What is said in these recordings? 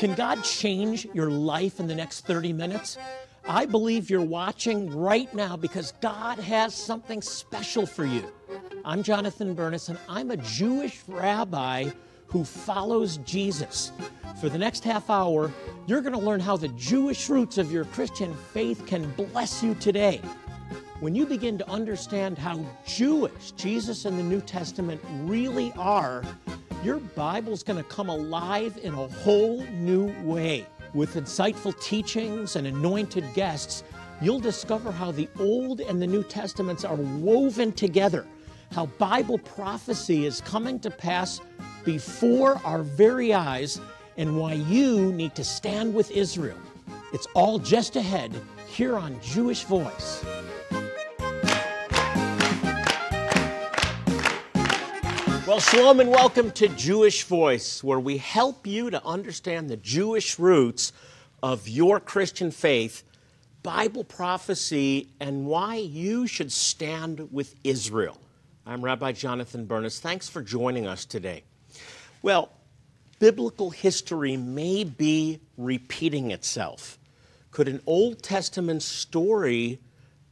Can God change your life in the next 30 minutes? I believe you're watching right now because God has something special for you. I'm Jonathan Bernis, and I'm a Jewish rabbi who follows Jesus. For the next half hour, you're going to learn how the Jewish roots of your Christian faith can bless you today. When you begin to understand how Jewish Jesus and the New Testament really are, your Bible's going to come alive in a whole new way. With insightful teachings and anointed guests, you'll discover how the Old and the New Testaments are woven together, how Bible prophecy is coming to pass before our very eyes, and why you need to stand with Israel. It's all just ahead here on Jewish Voice. Well, shalom and welcome to Jewish Voice, where we help you to understand the Jewish roots of your Christian faith, Bible prophecy, and why you should stand with Israel. I'm Rabbi Jonathan Bernis. Thanks for joining us today. Well, biblical history may be repeating itself. Could an Old Testament story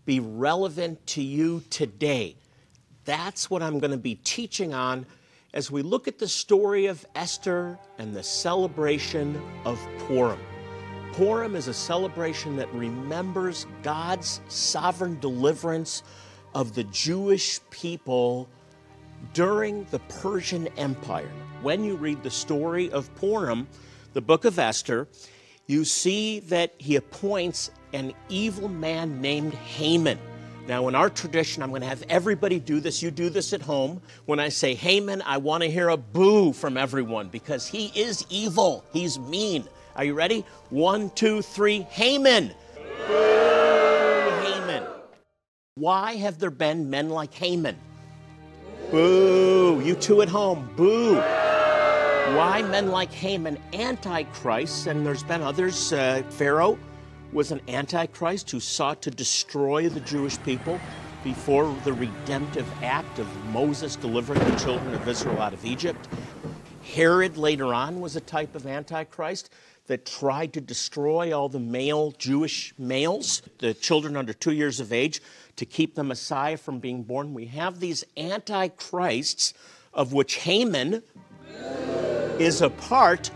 be relevant to you today? That's what I'm going to be teaching on as we look at the story of Esther and the celebration of Purim. Purim is a celebration that remembers God's sovereign deliverance of the Jewish people during the Persian Empire. When you read the story of Purim, the book of Esther, you see that he appoints an evil man named Haman now, in our tradition, I'm going to have everybody do this. You do this at home. When I say Haman, I want to hear a boo from everyone because he is evil. He's mean. Are you ready? One, two, three. Haman. Boo, Haman. Why have there been men like Haman? Boo. You two at home. Boo. Why men like Haman, Antichrist, and there's been others, uh, Pharaoh, was an antichrist who sought to destroy the Jewish people before the redemptive act of Moses delivering the children of Israel out of Egypt. Herod later on was a type of antichrist that tried to destroy all the male Jewish males, the children under two years of age, to keep the Messiah from being born. We have these antichrists, of which Haman is a part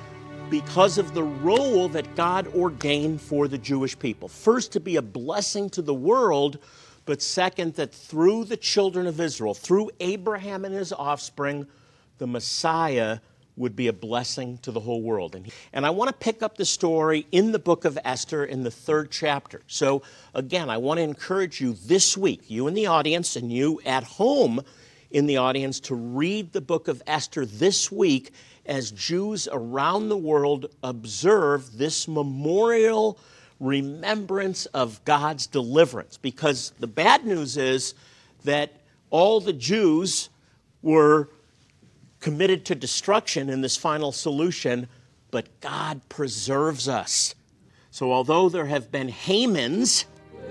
because of the role that God ordained for the Jewish people. First, to be a blessing to the world, but second, that through the children of Israel, through Abraham and his offspring, the Messiah would be a blessing to the whole world. And, and I want to pick up the story in the book of Esther in the third chapter. So, again, I want to encourage you this week, you in the audience and you at home in the audience, to read the book of Esther this week as Jews around the world observe this memorial remembrance of God's deliverance. Because the bad news is that all the Jews were committed to destruction in this final solution, but God preserves us. So, although there have been Hamans,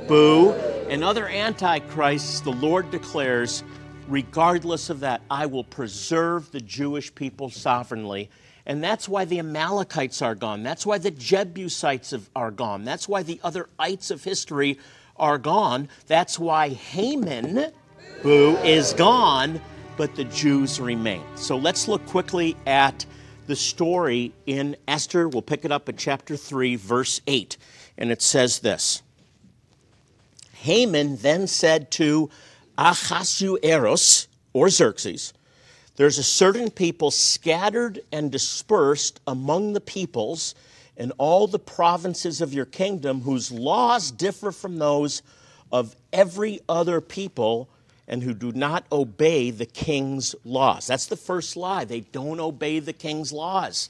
boo, and other antichrists, the Lord declares regardless of that, I will preserve the Jewish people sovereignly. And that's why the Amalekites are gone. That's why the Jebusites are gone. That's why the other ites of history are gone. That's why Haman, boo, is gone, but the Jews remain. So let's look quickly at the story in Esther. We'll pick it up at chapter 3, verse 8. And it says this Haman then said to Ahasuerus, or Xerxes, there's a certain people scattered and dispersed among the peoples in all the provinces of your kingdom whose laws differ from those of every other people and who do not obey the king's laws. That's the first lie. They don't obey the king's laws,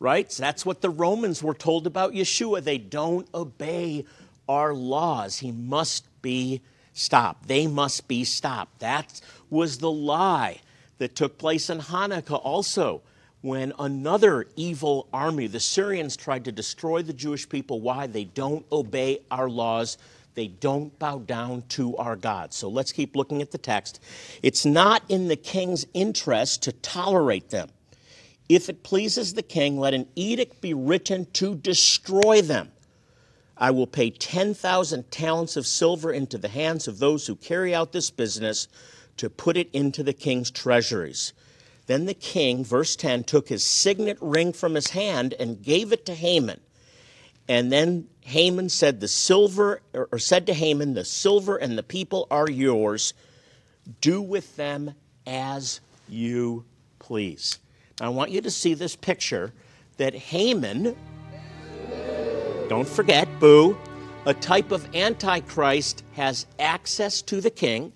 right? So that's what the Romans were told about Yeshua. They don't obey our laws. He must be stopped. They must be stopped. That was the lie that took place in Hanukkah also when another evil army, the Syrians, tried to destroy the Jewish people. Why? They don't obey our laws. They don't bow down to our God. So let's keep looking at the text. It's not in the king's interest to tolerate them. If it pleases the king, let an edict be written to destroy them. I will pay 10,000 talents of silver into the hands of those who carry out this business to put it into the king's treasuries. Then the king, verse 10, took his signet ring from his hand and gave it to Haman. And then Haman said, The silver, or said to Haman, The silver and the people are yours. Do with them as you please. Now, I want you to see this picture that Haman, don't forget, boo, a type of Antichrist, has access to the king.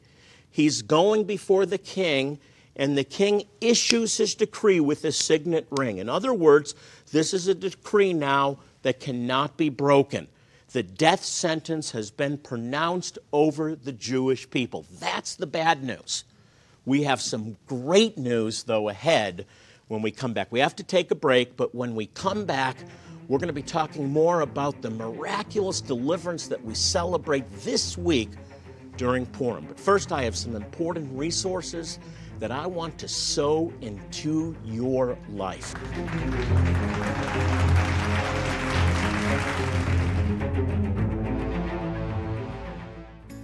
He's going before the king, and the king issues his decree with a signet ring. In other words, this is a decree now that cannot be broken. The death sentence has been pronounced over the Jewish people. That's the bad news. We have some great news, though, ahead when we come back. We have to take a break, but when we come back, we're going to be talking more about the miraculous deliverance that we celebrate this week during Purim. But first, I have some important resources that I want to sow into your life.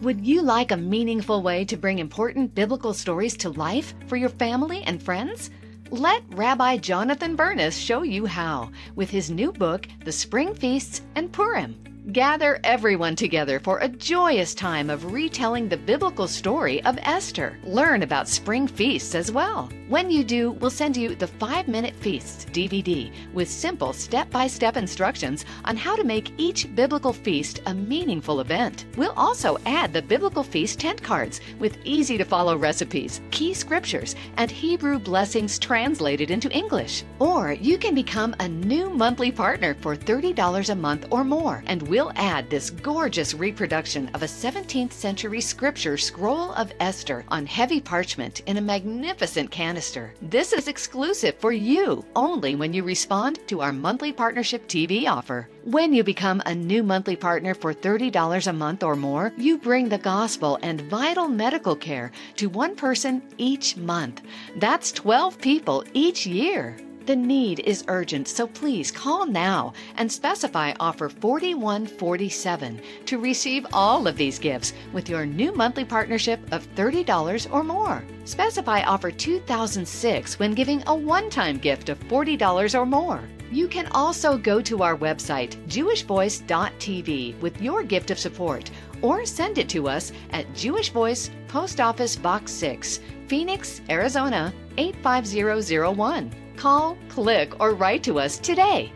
Would you like a meaningful way to bring important biblical stories to life for your family and friends? Let Rabbi Jonathan Bernis show you how with his new book, The Spring Feasts and Purim. Gather everyone together for a joyous time of retelling the biblical story of Esther. Learn about spring feasts as well. When you do, we'll send you the 5 Minute Feasts DVD with simple step by step instructions on how to make each biblical feast a meaningful event. We'll also add the Biblical Feast tent cards with easy to follow recipes, key scriptures, and Hebrew blessings translated into English. Or you can become a new monthly partner for $30 a month or more and we'll add this gorgeous reproduction of a 17th century scripture scroll of Esther on heavy parchment in a magnificent canister. This is exclusive for you only when you respond to our monthly partnership TV offer. When you become a new monthly partner for $30 a month or more, you bring the gospel and vital medical care to one person each month. That's 12 people each year. The need is urgent, so please call now and specify offer 4147 to receive all of these gifts with your new monthly partnership of $30 or more. Specify offer 2006 when giving a one time gift of $40 or more. You can also go to our website, jewishvoice.tv, with your gift of support or send it to us at Jewish Voice, Post Office Box 6, Phoenix, Arizona 85001. Call, click, or write to us today.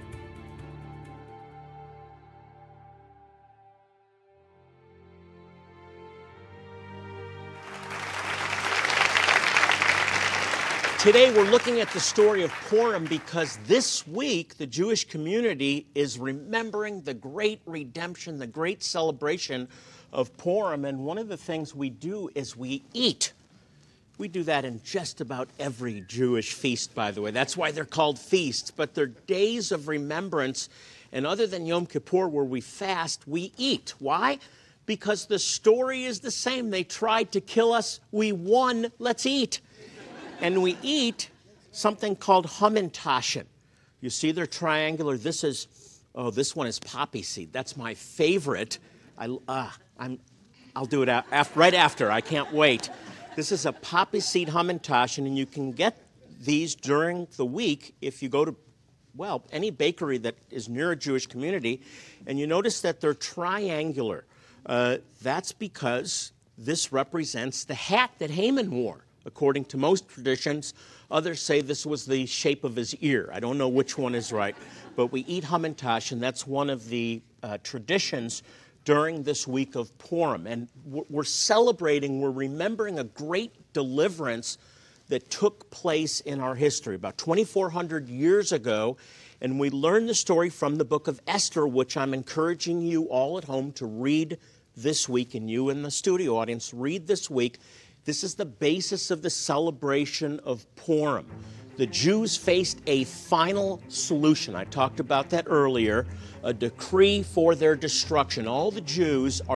Today, we're looking at the story of Purim because this week the Jewish community is remembering the great redemption, the great celebration of Purim. And one of the things we do is we eat. We do that in just about every Jewish feast, by the way. That's why they're called feasts, but they're days of remembrance. And other than Yom Kippur, where we fast, we eat. Why? Because the story is the same. They tried to kill us, we won, let's eat and we eat something called hamantaschen. You see, they're triangular. This is, oh, this one is poppy seed. That's my favorite. I, uh, I'm, I'll do it after, right after. I can't wait. This is a poppy seed hamantaschen, and you can get these during the week if you go to, well, any bakery that is near a Jewish community, and you notice that they're triangular. Uh, that's because this represents the hat that Haman wore according to most traditions. Others say this was the shape of his ear. I don't know which one is right. But we eat hamantash, and that's one of the uh, traditions during this week of Purim. And we're celebrating, we're remembering a great deliverance that took place in our history about 2,400 years ago. And we learn the story from the book of Esther, which I'm encouraging you all at home to read this week, and you in the studio audience, read this week. This is the basis of the celebration of Purim. The Jews faced a final solution. I talked about that earlier a decree for their destruction. All the Jews are